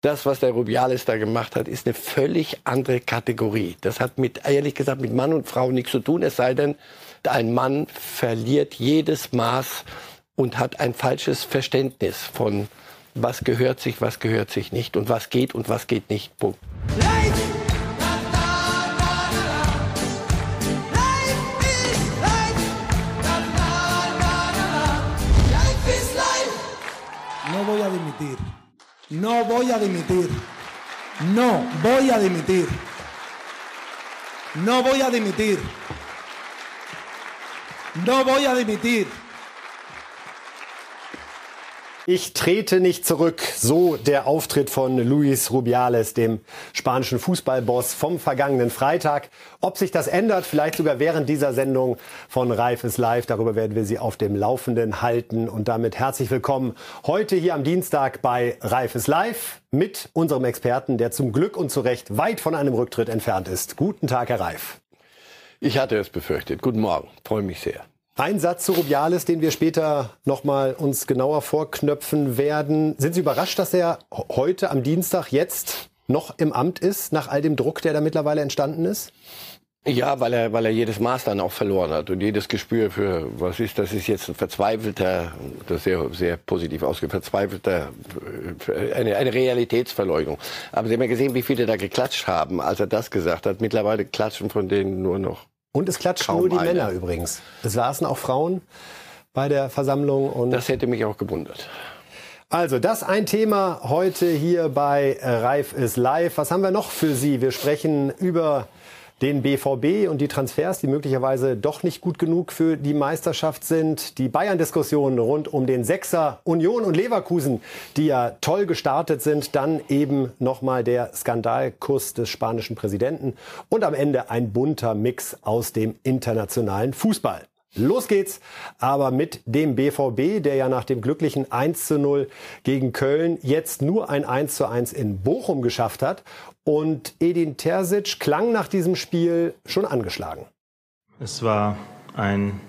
das, was der Rubiales da gemacht hat, ist eine völlig andere Kategorie. Das hat mit, ehrlich gesagt, mit Mann und Frau nichts zu tun, es sei denn, ein Mann verliert jedes Maß und hat ein falsches Verständnis von, was gehört sich, was gehört sich nicht und was geht und was geht nicht. Punkt. No voy a dimitir. No voy a dimitir. No voy a dimitir. No voy a dimitir. No voy a dimitir. Ich trete nicht zurück. So der Auftritt von Luis Rubiales, dem spanischen Fußballboss vom vergangenen Freitag. Ob sich das ändert, vielleicht sogar während dieser Sendung von Reif ist live. Darüber werden wir Sie auf dem Laufenden halten. Und damit herzlich willkommen heute hier am Dienstag bei Reif ist live mit unserem Experten, der zum Glück und zu Recht weit von einem Rücktritt entfernt ist. Guten Tag, Herr Reif. Ich hatte es befürchtet. Guten Morgen. Freue mich sehr. Ein Satz zu Rubiales, den wir später noch mal uns genauer vorknöpfen werden. Sind Sie überrascht, dass er heute am Dienstag jetzt noch im Amt ist, nach all dem Druck, der da mittlerweile entstanden ist? Ja, weil er, weil er jedes Maß dann auch verloren hat und jedes Gespür für, was ist, das ist jetzt ein verzweifelter, das sehr, sehr positiv ausgedrückt, verzweifelter, eine, eine Realitätsverleugnung. Aber Sie haben ja gesehen, wie viele da geklatscht haben, als er das gesagt hat. Mittlerweile klatschen von denen nur noch und es klatschen nur die eine. Männer übrigens. Es saßen auch Frauen bei der Versammlung. Und das hätte mich auch gewundert. Also, das ein Thema heute hier bei Reif ist live. Was haben wir noch für Sie? Wir sprechen über den BVB und die Transfers, die möglicherweise doch nicht gut genug für die Meisterschaft sind. Die Bayern-Diskussion rund um den Sechser Union und Leverkusen, die ja toll gestartet sind. Dann eben nochmal der Skandalkuss des spanischen Präsidenten. Und am Ende ein bunter Mix aus dem internationalen Fußball. Los geht's aber mit dem BVB, der ja nach dem glücklichen 1 zu 0 gegen Köln jetzt nur ein 1 zu 1 in Bochum geschafft hat. Und Edin Terzic klang nach diesem Spiel schon angeschlagen. Es war ein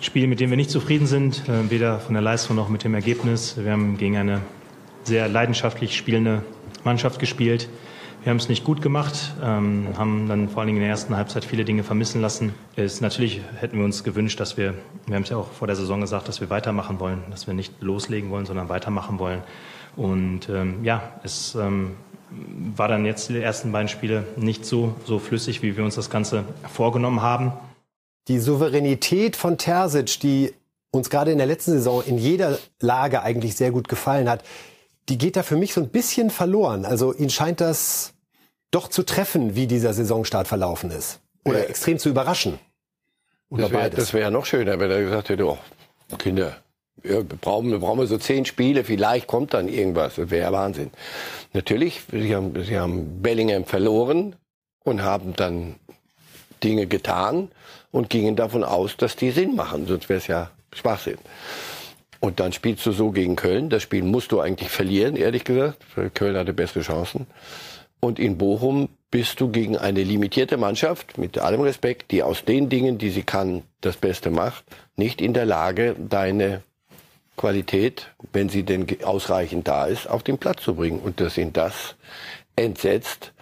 Spiel, mit dem wir nicht zufrieden sind, äh, weder von der Leistung noch mit dem Ergebnis. Wir haben gegen eine sehr leidenschaftlich spielende Mannschaft gespielt. Wir haben es nicht gut gemacht, ähm, haben dann vor allen Dingen in der ersten Halbzeit viele Dinge vermissen lassen. Es, natürlich hätten wir uns gewünscht, dass wir, wir haben es ja auch vor der Saison gesagt, dass wir weitermachen wollen, dass wir nicht loslegen wollen, sondern weitermachen wollen. Und ähm, ja, es ähm, war dann jetzt die ersten beiden Spiele nicht so, so flüssig, wie wir uns das Ganze vorgenommen haben. Die Souveränität von Terzic, die uns gerade in der letzten Saison in jeder Lage eigentlich sehr gut gefallen hat, die geht da für mich so ein bisschen verloren. Also ihn scheint das doch zu treffen, wie dieser Saisonstart verlaufen ist. Oder ja. extrem zu überraschen. Oder das wäre wär noch schöner, wenn er gesagt hätte, oh, Kinder, ja, wir brauchen, wir brauchen so zehn Spiele, vielleicht kommt dann irgendwas. Das wäre Wahnsinn. Natürlich, sie haben, sie haben Bellingham verloren und haben dann Dinge getan und gingen davon aus, dass die Sinn machen. Sonst wäre es ja Schwachsinn. Und dann spielst du so gegen Köln. Das Spiel musst du eigentlich verlieren, ehrlich gesagt. Köln hatte bessere Chancen. Und in Bochum bist du gegen eine limitierte Mannschaft, mit allem Respekt, die aus den Dingen, die sie kann, das Beste macht, nicht in der Lage, deine Qualität, wenn sie denn ausreichend da ist, auf den Platz zu bringen. Und dass ihn das entsetzt,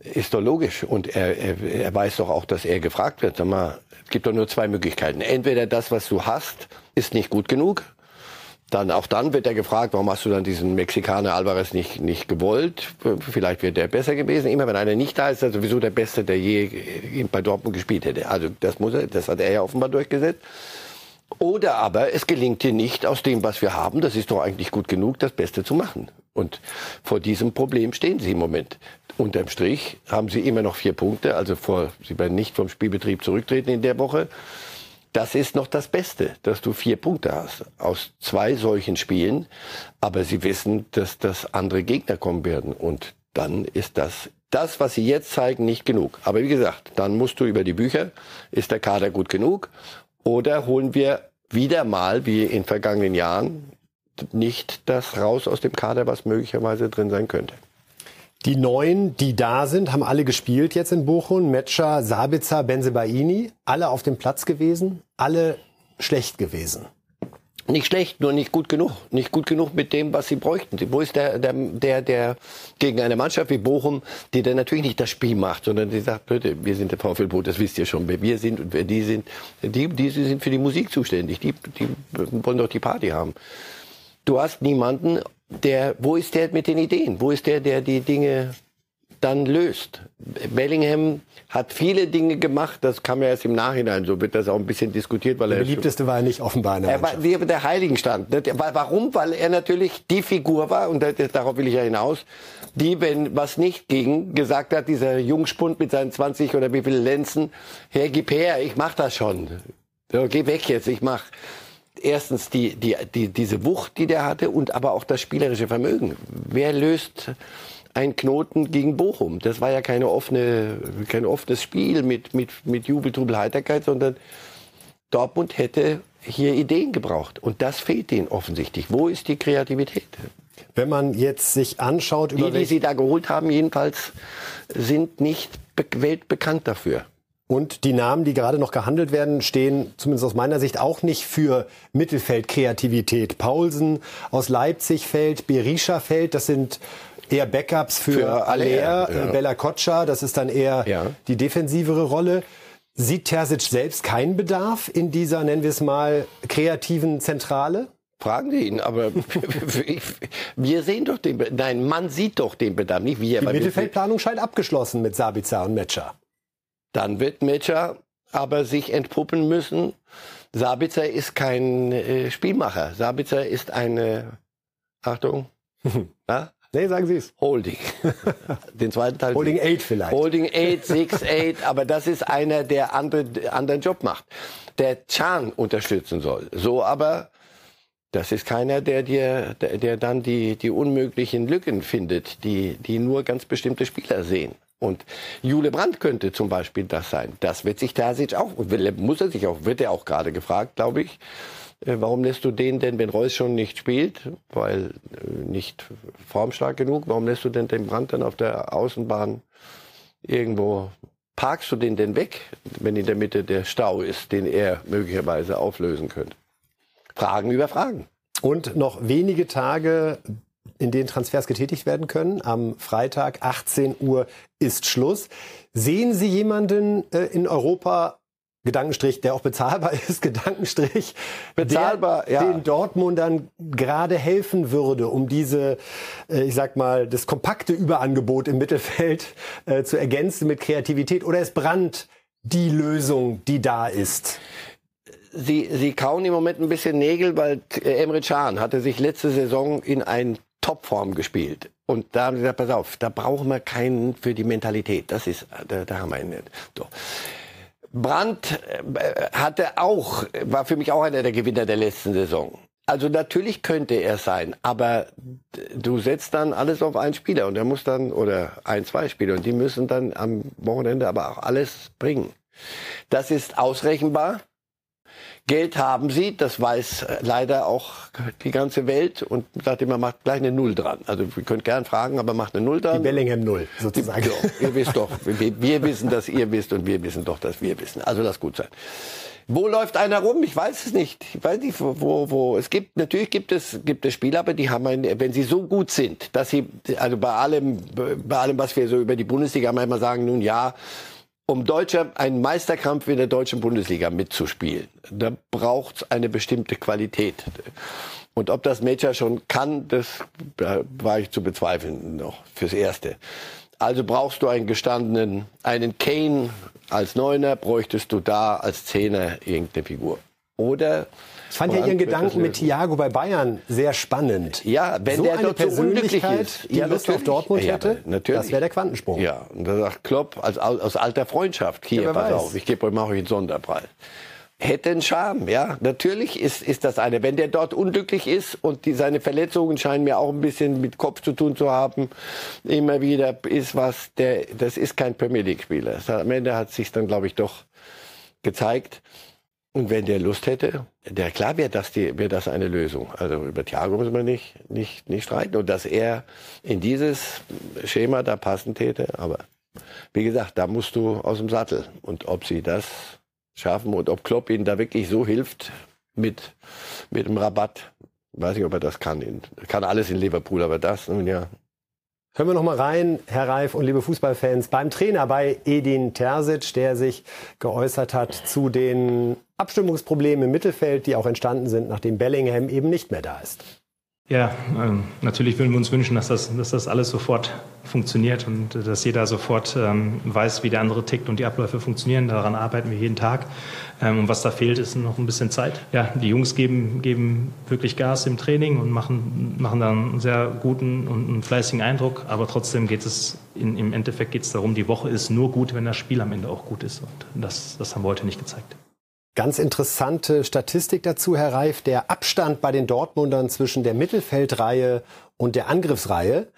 ist doch logisch. Und er, er, er weiß doch auch, dass er gefragt wird. Sag mal, es gibt doch nur zwei Möglichkeiten. Entweder das, was du hast, ist nicht gut genug. Dann auch dann wird er gefragt, warum hast du dann diesen Mexikaner Alvarez nicht nicht gewollt? Vielleicht wäre der besser gewesen. Immer wenn einer nicht da ist, ist er sowieso der Beste, der je bei Dortmund gespielt hätte. Also das muss er, das hat er ja offenbar durchgesetzt. Oder aber es gelingt dir nicht, aus dem, was wir haben, das ist doch eigentlich gut genug, das Beste zu machen. Und vor diesem Problem stehen sie im Moment. Unterm Strich haben sie immer noch vier Punkte, also vor, sie werden nicht vom Spielbetrieb zurücktreten in der Woche. Das ist noch das Beste, dass du vier Punkte hast aus zwei solchen Spielen. Aber sie wissen, dass das andere Gegner kommen werden. Und dann ist das, das, was sie jetzt zeigen, nicht genug. Aber wie gesagt, dann musst du über die Bücher, ist der Kader gut genug? Oder holen wir wieder mal, wie in vergangenen Jahren, nicht das raus aus dem Kader, was möglicherweise drin sein könnte. Die neun, die da sind, haben alle gespielt jetzt in Bochum. Metscher, Sabitzer, Benzebaini. Alle auf dem Platz gewesen, alle schlecht gewesen. Nicht schlecht, nur nicht gut genug. Nicht gut genug mit dem, was sie bräuchten. Wo ist der, der, der, der gegen eine Mannschaft wie Bochum, die dann natürlich nicht das Spiel macht, sondern die sagt, Leute, wir sind der VfL Boot, das wisst ihr schon, wer wir sind und wer die sind. Die, die sind für die Musik zuständig. Die, die wollen doch die Party haben. Du hast niemanden, der, wo ist der mit den Ideen? Wo ist der, der die Dinge dann löst. Bellingham hat viele Dinge gemacht, das kam ja erst im Nachhinein, so wird das auch ein bisschen diskutiert. Weil der beliebteste war er nicht offenbar in der Er war wie der Heiligenstand. Warum? Weil er natürlich die Figur war, und darauf will ich ja hinaus, die, wenn was nicht ging, gesagt hat, dieser Jungspund mit seinen 20 oder wie viele Lenzen, Herr, gib her, ich mach das schon. So, geh weg jetzt, ich mach erstens die, die, die, diese Wucht, die der hatte und aber auch das spielerische Vermögen. Wer löst ein Knoten gegen Bochum. Das war ja keine offene, kein offenes Spiel mit, mit, mit Jubel, Trubel, Heiterkeit, sondern Dortmund hätte hier Ideen gebraucht. Und das fehlt ihnen offensichtlich. Wo ist die Kreativität? Wenn man jetzt sich anschaut, über die, die sie da geholt haben, jedenfalls sind nicht weltbekannt dafür. Und die Namen, die gerade noch gehandelt werden, stehen zumindest aus meiner Sicht auch nicht für Mittelfeldkreativität. Paulsen aus Leipzig fällt, Berisha fällt. Das sind eher Backups für, für Aller, ja. Bella Koccia, das ist dann eher ja. die defensivere Rolle. Sieht Terzic selbst keinen Bedarf in dieser, nennen wir es mal, kreativen Zentrale? Fragen Sie ihn, aber wir sehen doch den, nein, man sieht doch den Bedarf, nicht wir. Die Mittelfeldplanung scheint abgeschlossen mit Sabitzer und Metscher. Dann wird Metscher aber sich entpuppen müssen. Sabitzer ist kein äh, Spielmacher. Sabitzer ist eine, Achtung, na, Nee, sagen Sie es. Holding. Den zweiten Teil. Holding 8 vielleicht. Holding 8, 6, 8. Aber das ist einer, der andere, anderen Job macht. Der Chan unterstützen soll. So aber, das ist keiner, der dir, der, der dann die, die unmöglichen Lücken findet, die, die nur ganz bestimmte Spieler sehen. Und Jule Brandt könnte zum Beispiel das sein. Das wird sich Terzic auch, muss er sich auch, wird er auch gerade gefragt, glaube ich. Äh, warum lässt du den denn, wenn Reus schon nicht spielt, weil äh, nicht formstark genug, warum lässt du denn den Brand dann auf der Außenbahn irgendwo, parkst du den denn weg, wenn in der Mitte der Stau ist, den er möglicherweise auflösen könnte? Fragen über Fragen. Und noch wenige Tage, in denen Transfers getätigt werden können. Am Freitag 18 Uhr ist Schluss. Sehen Sie jemanden äh, in Europa Gedankenstrich, der auch bezahlbar ist, Gedankenstrich, bezahlbar, der ja. den Dortmundern gerade helfen würde, um diese, äh, ich sag mal, das kompakte Überangebot im Mittelfeld äh, zu ergänzen mit Kreativität? Oder ist Brand die Lösung, die da ist? Sie, Sie kauen im Moment ein bisschen Nägel, weil äh, Emre Can hatte sich letzte Saison in ein Topform gespielt. Und da haben sie gesagt, pass auf, da brauchen wir keinen für die Mentalität. Das ist, da, da haben wir einen. So. Brandt äh, hatte auch, war für mich auch einer der Gewinner der letzten Saison. Also natürlich könnte er sein, aber du setzt dann alles auf einen Spieler und er muss dann, oder ein, zwei Spieler, und die müssen dann am Wochenende aber auch alles bringen. Das ist ausrechenbar. Geld haben sie, das weiß leider auch die ganze Welt und sagt immer, macht gleich eine Null dran. Also ihr könnt gern fragen, aber macht eine Null dran. Die Bellingham Null, sozusagen. Die, ihr wisst doch, wir, wir, wissen, dass ihr wisst und wir wissen doch, dass wir wissen. Also das gut sein. Wo läuft einer rum? Ich weiß es nicht. Ich weiß nicht, wo, wo. Es gibt, natürlich gibt es, gibt es Spieler, aber die haben, ein, wenn sie so gut sind, dass sie, also bei allem, bei allem, was wir so über die Bundesliga manchmal sagen, nun ja, um Deutscher einen Meisterkampf in der deutschen Bundesliga mitzuspielen, da braucht es eine bestimmte Qualität. Und ob das Major schon kann, das war ich zu bezweifeln noch fürs Erste. Also brauchst du einen gestandenen, einen Kane als Neuner, bräuchtest du da als Zehner irgendeine Figur. Oder ich fand ja Ihren Gedanken mit Thiago bei Bayern sehr spannend. Ja, wenn so der dort so unglücklich ist, die ja, Lust auf Dortmund ja, hätte, natürlich. das wäre der Quantensprung. Ja, und da sagt Klopp als, aus alter Freundschaft, hier, ja, pass weiß. auf, ich gebe euch, mache euch einen Sonderpreis. Hätte einen Charme, ja. Natürlich ist, ist das eine. Wenn der dort unglücklich ist und die, seine Verletzungen scheinen mir auch ein bisschen mit Kopf zu tun zu haben, immer wieder ist was, der, das ist kein Premier League Spieler. Am Ende hat sich dann, glaube ich, doch gezeigt. Und wenn der Lust hätte, der klar wäre das, wäre das eine Lösung. Also über Thiago müssen wir nicht, nicht, nicht streiten. Und dass er in dieses Schema da passen täte. Aber wie gesagt, da musst du aus dem Sattel. Und ob sie das schaffen und ob Klopp ihnen da wirklich so hilft, mit, mit dem Rabatt. Weiß nicht, ob er das kann. Kann alles in Liverpool, aber das nun ja. Hören wir noch mal rein, Herr Reif und liebe Fußballfans, beim Trainer bei Edin Terzic, der sich geäußert hat zu den Abstimmungsproblemen im Mittelfeld, die auch entstanden sind, nachdem Bellingham eben nicht mehr da ist. Ja, ähm, natürlich würden wir uns wünschen, dass das, dass das alles sofort funktioniert und dass jeder sofort ähm, weiß, wie der andere tickt und die Abläufe funktionieren. Daran arbeiten wir jeden Tag. Ähm, und was da fehlt, ist noch ein bisschen Zeit. Ja, die Jungs geben, geben wirklich Gas im Training und machen, machen dann einen sehr guten und einen fleißigen Eindruck. Aber trotzdem geht es, in, im Endeffekt geht es darum, die Woche ist nur gut, wenn das Spiel am Ende auch gut ist. Und das, das haben wir heute nicht gezeigt. Ganz interessante Statistik dazu, Herr Reif. Der Abstand bei den Dortmundern zwischen der Mittelfeldreihe und der Angriffsreihe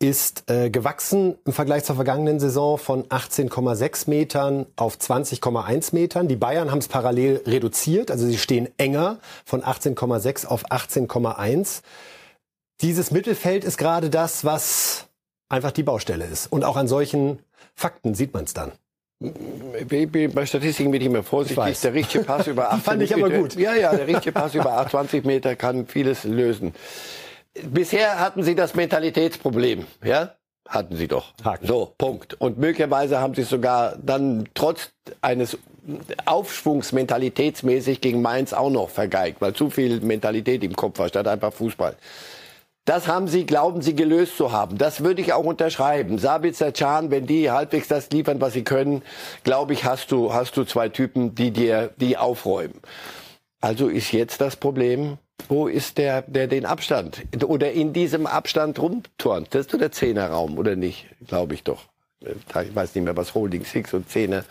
ist äh, gewachsen im Vergleich zur vergangenen Saison von 18,6 Metern auf 20,1 Metern. Die Bayern haben es parallel reduziert, also sie stehen enger von 18,6 auf 18,1. Dieses Mittelfeld ist gerade das, was einfach die Baustelle ist. Und auch an solchen Fakten sieht man es dann. Bei Statistiken bin ich immer vorsichtig. Ich der richtige Pass über 18 Fand ich aber gut. Ja, ja, der richtige Pass über 20 Meter kann vieles lösen. Bisher hatten Sie das Mentalitätsproblem, ja? Hatten Sie doch. Haken. So, Punkt. Und möglicherweise haben Sie es sogar dann trotz eines Aufschwungs mentalitätsmäßig gegen Mainz auch noch vergeigt, weil zu viel Mentalität im Kopf war, statt einfach Fußball. Das haben sie, glauben sie, gelöst zu haben. Das würde ich auch unterschreiben. Sabitzer, Can, wenn die halbwegs das liefern, was sie können, glaube ich, hast du, hast du zwei Typen, die dir, die aufräumen. Also ist jetzt das Problem, wo ist der, der den Abstand oder in diesem Abstand rumturnt? Das ist doch der Zehnerraum, oder nicht? Glaube ich doch. Ich weiß nicht mehr, was Holding Six und Zehner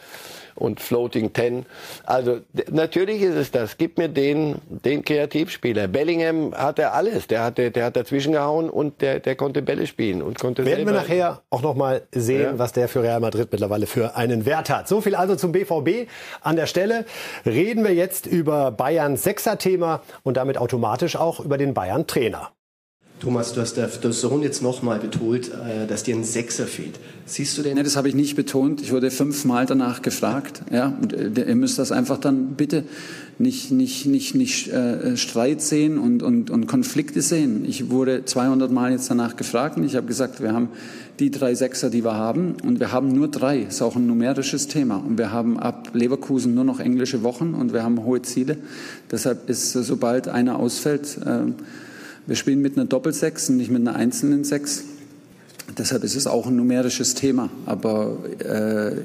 und Floating Ten. Also natürlich ist es das. Gib mir den, den Kreativspieler. Bellingham hat er alles. Der hat, der hat dazwischen gehauen und der, der konnte Bälle spielen und konnte Werden wir nachher auch noch mal sehen, ja. was der für Real Madrid mittlerweile für einen Wert hat. So viel also zum BVB. An der Stelle reden wir jetzt über Bayerns Sechser-Thema und damit automatisch auch über den Bayern-Trainer. Thomas, du hast der Sohn jetzt nochmal betont, äh, dass dir ein Sechser fehlt. Siehst du den? Nee, das habe ich nicht betont. Ich wurde fünfmal danach gefragt. Ja, und äh, ihr müsst das einfach dann bitte nicht, nicht, nicht, nicht äh, Streit sehen und, und, und Konflikte sehen. Ich wurde 200 Mal jetzt danach gefragt und ich habe gesagt, wir haben die drei Sechser, die wir haben und wir haben nur drei. Ist auch ein numerisches Thema. Und wir haben ab Leverkusen nur noch englische Wochen und wir haben hohe Ziele. Deshalb ist, sobald einer ausfällt, äh, wir spielen mit einer Doppelsechs und nicht mit einer einzelnen Sechs. Deshalb ist es auch ein numerisches Thema. Aber äh,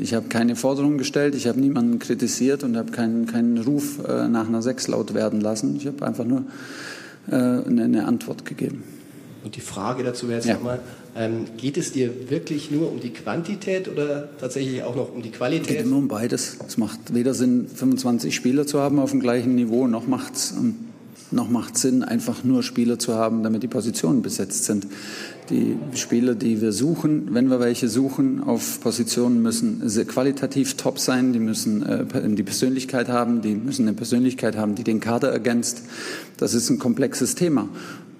ich habe keine Forderung gestellt, ich habe niemanden kritisiert und habe keinen, keinen Ruf äh, nach einer Sechs laut werden lassen. Ich habe einfach nur äh, eine, eine, Antwort gegeben. Und die Frage dazu wäre jetzt ja. nochmal, ähm, geht es dir wirklich nur um die Quantität oder tatsächlich auch noch um die Qualität? Es geht immer um beides. Es macht weder Sinn, 25 Spieler zu haben auf dem gleichen Niveau, noch macht es noch macht Sinn, einfach nur Spieler zu haben, damit die Positionen besetzt sind. Die Spieler, die wir suchen, wenn wir welche suchen, auf Positionen müssen qualitativ top sein, die müssen äh, die Persönlichkeit haben, die müssen eine Persönlichkeit haben, die den Kader ergänzt. Das ist ein komplexes Thema.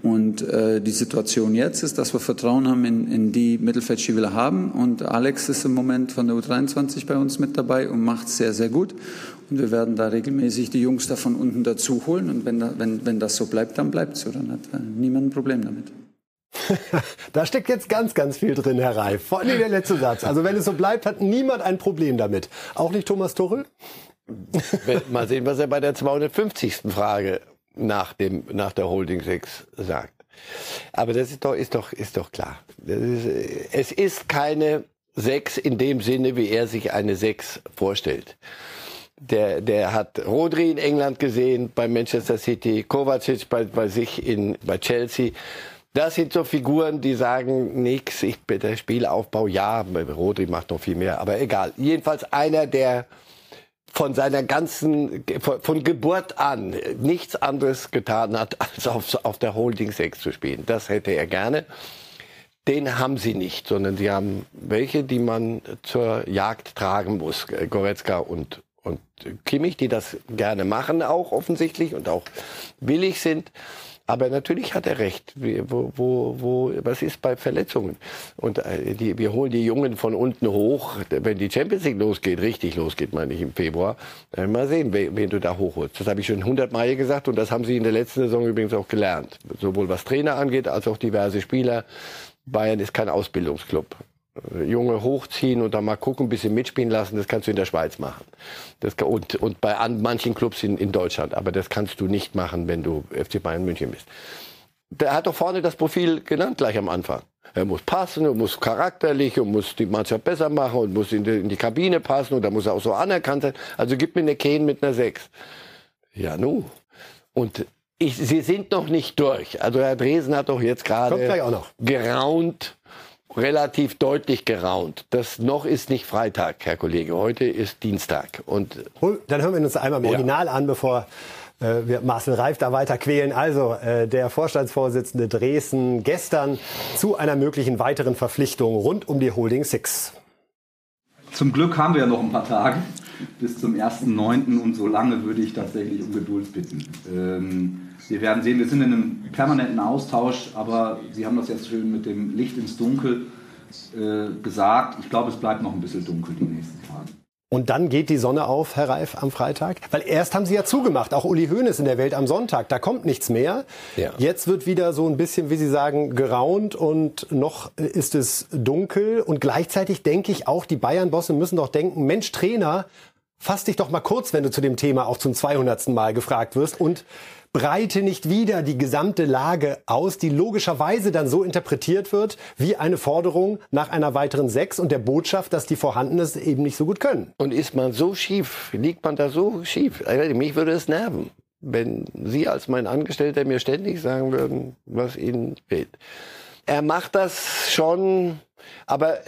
Und äh, die Situation jetzt ist, dass wir Vertrauen haben in, in die Mittelfeldspieler haben. Und Alex ist im Moment von der U23 bei uns mit dabei und macht sehr, sehr gut. Und wir werden da regelmäßig die Jungs da von unten dazu holen. Und wenn, da, wenn, wenn das so bleibt, dann bleibt es so. Dann hat äh, niemand ein Problem damit. da steckt jetzt ganz, ganz viel drin, Herr Reif. Vor allem der letzte Satz. Also wenn es so bleibt, hat niemand ein Problem damit. Auch nicht Thomas Tuchel? Mal sehen, was er bei der 250. Frage nach, dem, nach der Holding 6 sagt. Aber das ist doch, ist doch, ist doch klar. Ist, es ist keine 6 in dem Sinne, wie er sich eine 6 vorstellt der, der hat Rodri in England gesehen, bei Manchester City, Kovacic bei, bei sich in, bei Chelsea. Das sind so Figuren, die sagen nix, ich der Spielaufbau, ja, Rodri macht noch viel mehr, aber egal. Jedenfalls einer, der von seiner ganzen, von, von Geburt an nichts anderes getan hat, als auf, auf der Holding 6 zu spielen. Das hätte er gerne. Den haben sie nicht, sondern sie haben welche, die man zur Jagd tragen muss. Goretzka und, und Kimmich, die das gerne machen auch offensichtlich und auch willig sind. Aber natürlich hat er recht. Wo, wo, wo, was ist bei Verletzungen? Und äh, die, wir holen die Jungen von unten hoch. Wenn die Champions League losgeht, richtig losgeht, meine ich im Februar, dann mal sehen, wen, du da hochholst. Das habe ich schon hundertmal gesagt und das haben sie in der letzten Saison übrigens auch gelernt. Sowohl was Trainer angeht, als auch diverse Spieler. Bayern ist kein Ausbildungsclub. Junge hochziehen und dann mal gucken, ein bisschen mitspielen lassen, das kannst du in der Schweiz machen. Das, und, und bei an, manchen Clubs in, in Deutschland. Aber das kannst du nicht machen, wenn du FC Bayern München bist. Der hat doch vorne das Profil genannt gleich am Anfang. Er muss passen und muss charakterlich und muss die Mannschaft besser machen und muss in die, in die Kabine passen und da muss er auch so anerkannt sein. Also gib mir eine Kane mit einer 6. Ja, nu. Und ich, sie sind noch nicht durch. Also Herr Dresen hat doch jetzt gerade geraunt relativ deutlich geraunt. Das noch ist nicht Freitag, Herr Kollege. Heute ist Dienstag. Und Dann hören wir uns einmal im ja. Original an, bevor äh, wir Marcel Reif da weiter quälen. Also äh, der Vorstandsvorsitzende Dresden gestern zu einer möglichen weiteren Verpflichtung rund um die Holding Six. Zum Glück haben wir ja noch ein paar Tage bis zum 1.9. und so lange würde ich tatsächlich um Geduld bitten. Ähm, wir werden sehen, wir sind in einem permanenten Austausch, aber Sie haben das jetzt schön mit dem Licht ins Dunkel äh, gesagt. Ich glaube, es bleibt noch ein bisschen dunkel die nächsten Tage. Und dann geht die Sonne auf, Herr Reif, am Freitag? Weil erst haben Sie ja zugemacht, auch Uli Hoeneß in der Welt am Sonntag. Da kommt nichts mehr. Ja. Jetzt wird wieder so ein bisschen, wie Sie sagen, geraunt und noch ist es dunkel. Und gleichzeitig denke ich auch, die Bayern-Bosse müssen doch denken, Mensch, Trainer, fass dich doch mal kurz, wenn du zu dem Thema auch zum 200. Mal gefragt wirst und breite nicht wieder die gesamte Lage aus, die logischerweise dann so interpretiert wird wie eine Forderung nach einer weiteren Sechs und der Botschaft, dass die vorhanden ist, eben nicht so gut können. Und ist man so schief, liegt man da so schief? Mich würde es nerven, wenn Sie als mein Angestellter mir ständig sagen würden, was Ihnen fehlt. Er macht das schon, aber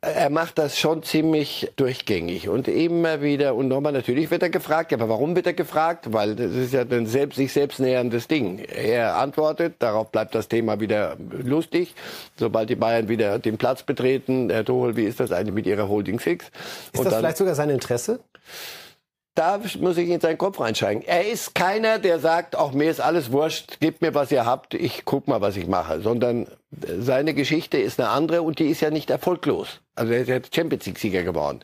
er macht das schon ziemlich durchgängig und immer wieder und nochmal natürlich wird er gefragt, aber warum wird er gefragt? Weil das ist ja ein selbst, sich selbst näherndes Ding. Er antwortet, darauf bleibt das Thema wieder lustig. Sobald die Bayern wieder den Platz betreten, Herr Tuchel, wie ist das eigentlich mit Ihrer Holding Six? Ist und das dann, vielleicht sogar sein Interesse? da muss ich in seinen Kopf reinsteigen. Er ist keiner, der sagt, auch mir ist alles wurscht, gebt mir, was ihr habt, ich guck mal, was ich mache. Sondern seine Geschichte ist eine andere und die ist ja nicht erfolglos. Also er ist ja Champions League-Sieger geworden.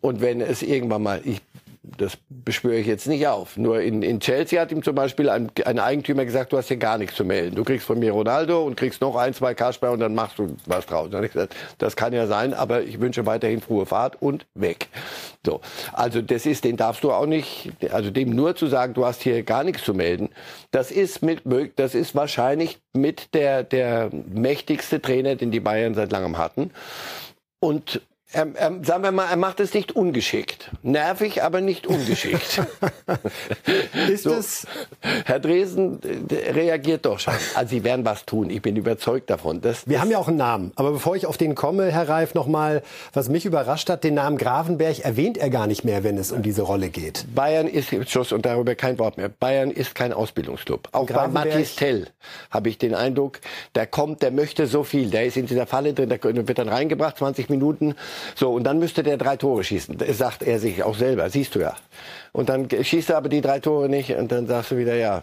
Und wenn es irgendwann mal, ich das bespüre ich jetzt nicht auf. Nur in, in Chelsea hat ihm zum Beispiel ein, ein, Eigentümer gesagt, du hast hier gar nichts zu melden. Du kriegst von mir Ronaldo und kriegst noch ein, zwei Kasper und dann machst du was draus. Dann ich gesagt, das kann ja sein, aber ich wünsche weiterhin frohe Fahrt und weg. So. Also das ist, den darfst du auch nicht, also dem nur zu sagen, du hast hier gar nichts zu melden, das ist mit, das ist wahrscheinlich mit der, der mächtigste Trainer, den die Bayern seit langem hatten. Und er, er, sagen wir mal, er macht es nicht ungeschickt. Nervig, aber nicht ungeschickt. ist so, es? Herr Dresen reagiert doch schon. Also Sie werden was tun. Ich bin überzeugt davon. Das, Wir haben ja auch einen Namen. Aber bevor ich auf den komme, Herr Reif, noch mal, was mich überrascht hat, den Namen Gravenberg erwähnt er gar nicht mehr, wenn es um diese Rolle geht. Bayern ist, Schuss und darüber kein Wort mehr. Bayern ist kein Ausbildungsclub. Auch bei Mathis Tell habe ich den Eindruck, der kommt, der möchte so viel. Der ist in dieser Falle drin, der wird dann reingebracht, 20 Minuten so, und dann müsste der drei Tore schießen. Das sagt er sich auch selber, siehst du ja. Und dann schießt er aber die drei Tore nicht und dann sagst du wieder, ja,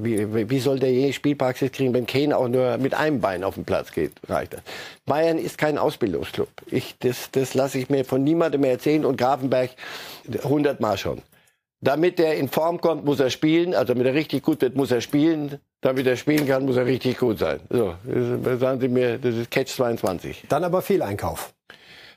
wie, wie soll der je Spielpraxis kriegen, wenn Kane auch nur mit einem Bein auf den Platz geht, reicht das. Bayern ist kein Ausbildungsclub. Ich, das, das lasse ich mir von niemandem mehr erzählen und Grafenberg hundertmal schon. Damit er in Form kommt, muss er spielen. Also damit er richtig gut wird, muss er spielen. Damit er spielen kann, muss er richtig gut sein. So, sagen Sie mir, das ist Catch 22. Dann aber Fehleinkauf.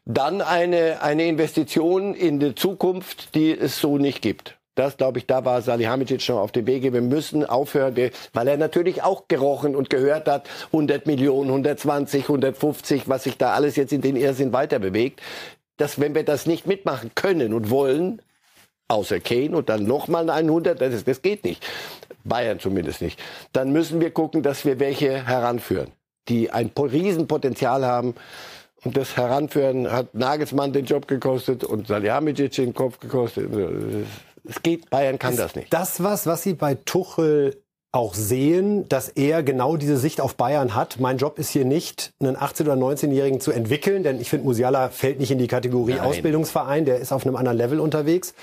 Dann eine, eine Investition in die Zukunft, die es so nicht gibt. Das, glaube ich, da war Salihamidzic schon auf dem Wege. Wir müssen aufhören, weil er natürlich auch gerochen und gehört hat, 100 Millionen, 120, 150, was sich da alles jetzt in den Irrsinn weiter bewegt. Dass, wenn wir das nicht mitmachen können und wollen, außer Kane und dann nochmal 100, das, ist, das geht nicht. Bayern zumindest nicht. Dann müssen wir gucken, dass wir welche heranführen, die ein Riesenpotenzial haben, und das Heranführen hat Nagelsmann den Job gekostet und Salihamidzic den Kopf gekostet. Es geht, Bayern kann ist das nicht. Das was, was Sie bei Tuchel auch sehen, dass er genau diese Sicht auf Bayern hat. Mein Job ist hier nicht, einen 18- oder 19-Jährigen zu entwickeln, denn ich finde, Musiala fällt nicht in die Kategorie Nein. Ausbildungsverein, der ist auf einem anderen Level unterwegs.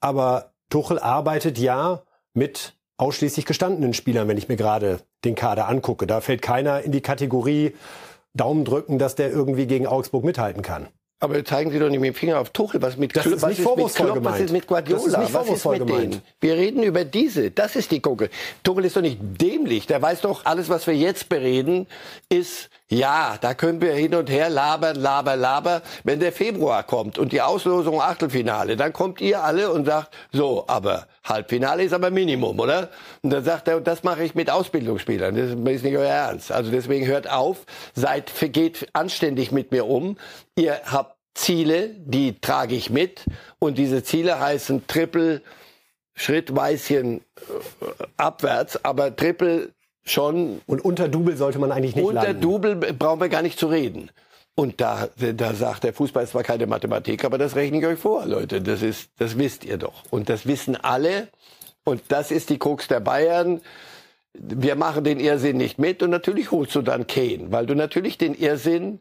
Aber Tuchel arbeitet ja mit ausschließlich gestandenen Spielern, wenn ich mir gerade den Kader angucke. Da fällt keiner in die Kategorie Daumen drücken, dass der irgendwie gegen Augsburg mithalten kann. Aber zeigen Sie doch nicht mit dem Finger auf Tuchel. Was mit das ist was nicht ist mit Klopp, gemeint. Was ist mit Guardiola? Das ist nicht was ist mit gemeint. denen? Wir reden über diese. Das ist die Gucke. Tuchel ist doch nicht dämlich. Der weiß doch, alles, was wir jetzt bereden, ist ja, da können wir hin und her labern, labern, labern. Wenn der Februar kommt und die Auslosung Achtelfinale, dann kommt ihr alle und sagt, so, aber Halbfinale ist aber Minimum, oder? Und dann sagt er, das mache ich mit Ausbildungsspielern. Das ist nicht euer Ernst. Also deswegen hört auf, seid, geht anständig mit mir um. Ihr habt Ziele, die trage ich mit. Und diese Ziele heißen Triple, Schrittweischen äh, abwärts, aber Triple schon. Und unter Double sollte man eigentlich nicht unter. Unter Double brauchen wir gar nicht zu reden. Und da, da sagt der Fußball ist zwar keine Mathematik, aber das rechne ich euch vor, Leute. Das ist, das wisst ihr doch. Und das wissen alle. Und das ist die Krux der Bayern. Wir machen den Irrsinn nicht mit und natürlich holst du dann Kane, weil du natürlich den Irrsinn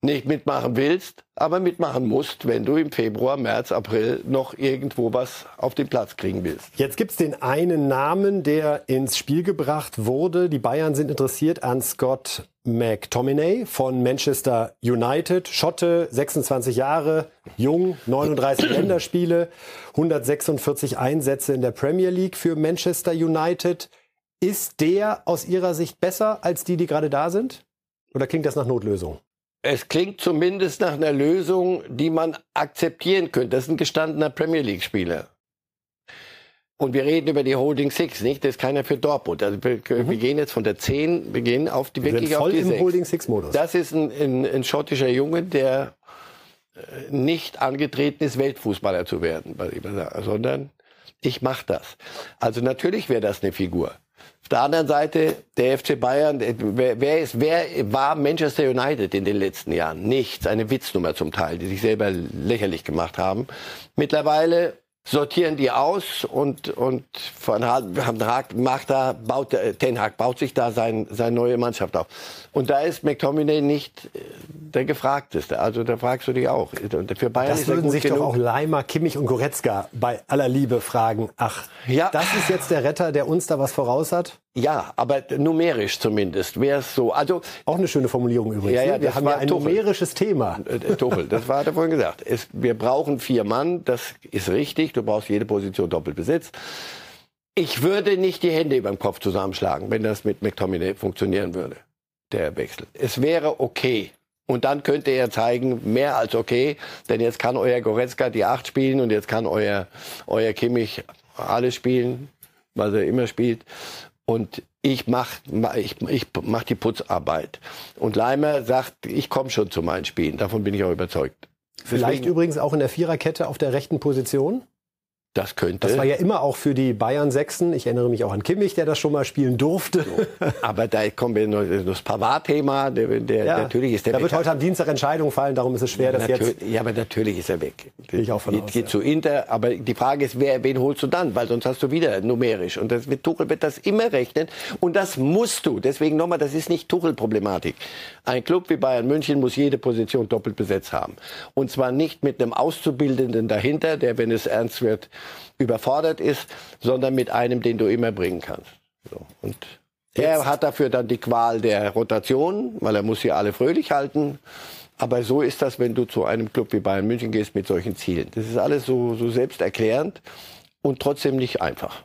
nicht mitmachen willst, aber mitmachen musst, wenn du im Februar, März, April noch irgendwo was auf den Platz kriegen willst. Jetzt gibt's den einen Namen, der ins Spiel gebracht wurde. Die Bayern sind interessiert an Scott McTominay von Manchester United. Schotte, 26 Jahre, jung, 39 Länderspiele, 146 Einsätze in der Premier League für Manchester United. Ist der aus Ihrer Sicht besser als die, die gerade da sind? Oder klingt das nach Notlösung? Es klingt zumindest nach einer Lösung, die man akzeptieren könnte. Das ist ein gestandener Premier League-Spieler. Und wir reden über die Holding Six, nicht? Das ist keiner für Dortmund. Also wir, mhm. wir gehen jetzt von der 10, wir gehen auf die, wir wirklich voll auf die im 6. Holding Six Modus. Das ist ein, ein, ein schottischer Junge, der äh, nicht angetreten ist, Weltfußballer zu werden, sondern ich mache das. Also natürlich wäre das eine Figur. Auf der anderen Seite, der FC Bayern, wer, wer, ist, wer war Manchester United in den letzten Jahren? Nichts, eine Witznummer zum Teil, die sich selber lächerlich gemacht haben. Mittlerweile sortieren die aus und und von Hag macht da baut Ten Hag baut sich da sein seine neue Mannschaft auf. Und da ist McTominay nicht äh, der gefragteste also da fragst du dich auch. Und für Bayern das ist würden sich genug. doch auch Leimer Kimmich und Goretzka bei aller Liebe fragen. Ach ja. das ist jetzt der Retter der uns da was voraus hat ja, aber numerisch zumindest wäre es so. Also auch eine schöne Formulierung übrigens. Ja, ja, ne? wir haben ja ein Tuchel. numerisches Thema. Äh, äh, Tuchel, das war er vorhin gesagt. Es, wir brauchen vier Mann, das ist richtig. Du brauchst jede Position doppelt besetzt. Ich würde nicht die Hände über dem Kopf zusammenschlagen, wenn das mit McTominay funktionieren würde, der Wechsel. Es wäre okay. Und dann könnte er zeigen, mehr als okay, denn jetzt kann euer Goretzka die Acht spielen und jetzt kann euer, euer Kimmich alles spielen, was er immer spielt und ich mach, ich, ich mach die Putzarbeit. Und Leimer sagt, ich komme schon zu meinen Spielen. Davon bin ich auch überzeugt. Vielleicht Deswegen, übrigens auch in der Viererkette auf der rechten Position? Das könnte. Das war ja immer auch für die Bayern Sechsen. Ich erinnere mich auch an Kimmich, der das schon mal spielen durfte. So. Aber da kommen wir noch das Pavard-Thema. Der, der, ja. Natürlich ist der Da wird heute am Dienstag Entscheidung fallen, darum ist es schwer, ja, das jetzt. Ja, aber natürlich ist er weg. Gehe ich auch von geht, aus, geht ja. zu Inter. Aber die Frage ist, wer, wen holst du dann? Weil sonst hast du wieder numerisch. Und das wird, Tuchel wird das immer rechnen. Und das musst du. Deswegen nochmal, das ist nicht Tuchel-Problematik. Ein Club wie Bayern München muss jede Position doppelt besetzt haben. Und zwar nicht mit einem Auszubildenden dahinter, der, wenn es ernst wird, überfordert ist, sondern mit einem, den du immer bringen kannst. So. Und er hat dafür dann die Qual der Rotation, weil er muss sie alle fröhlich halten. Aber so ist das, wenn du zu einem Club wie Bayern München gehst mit solchen Zielen. Das ist alles so, so selbsterklärend und trotzdem nicht einfach.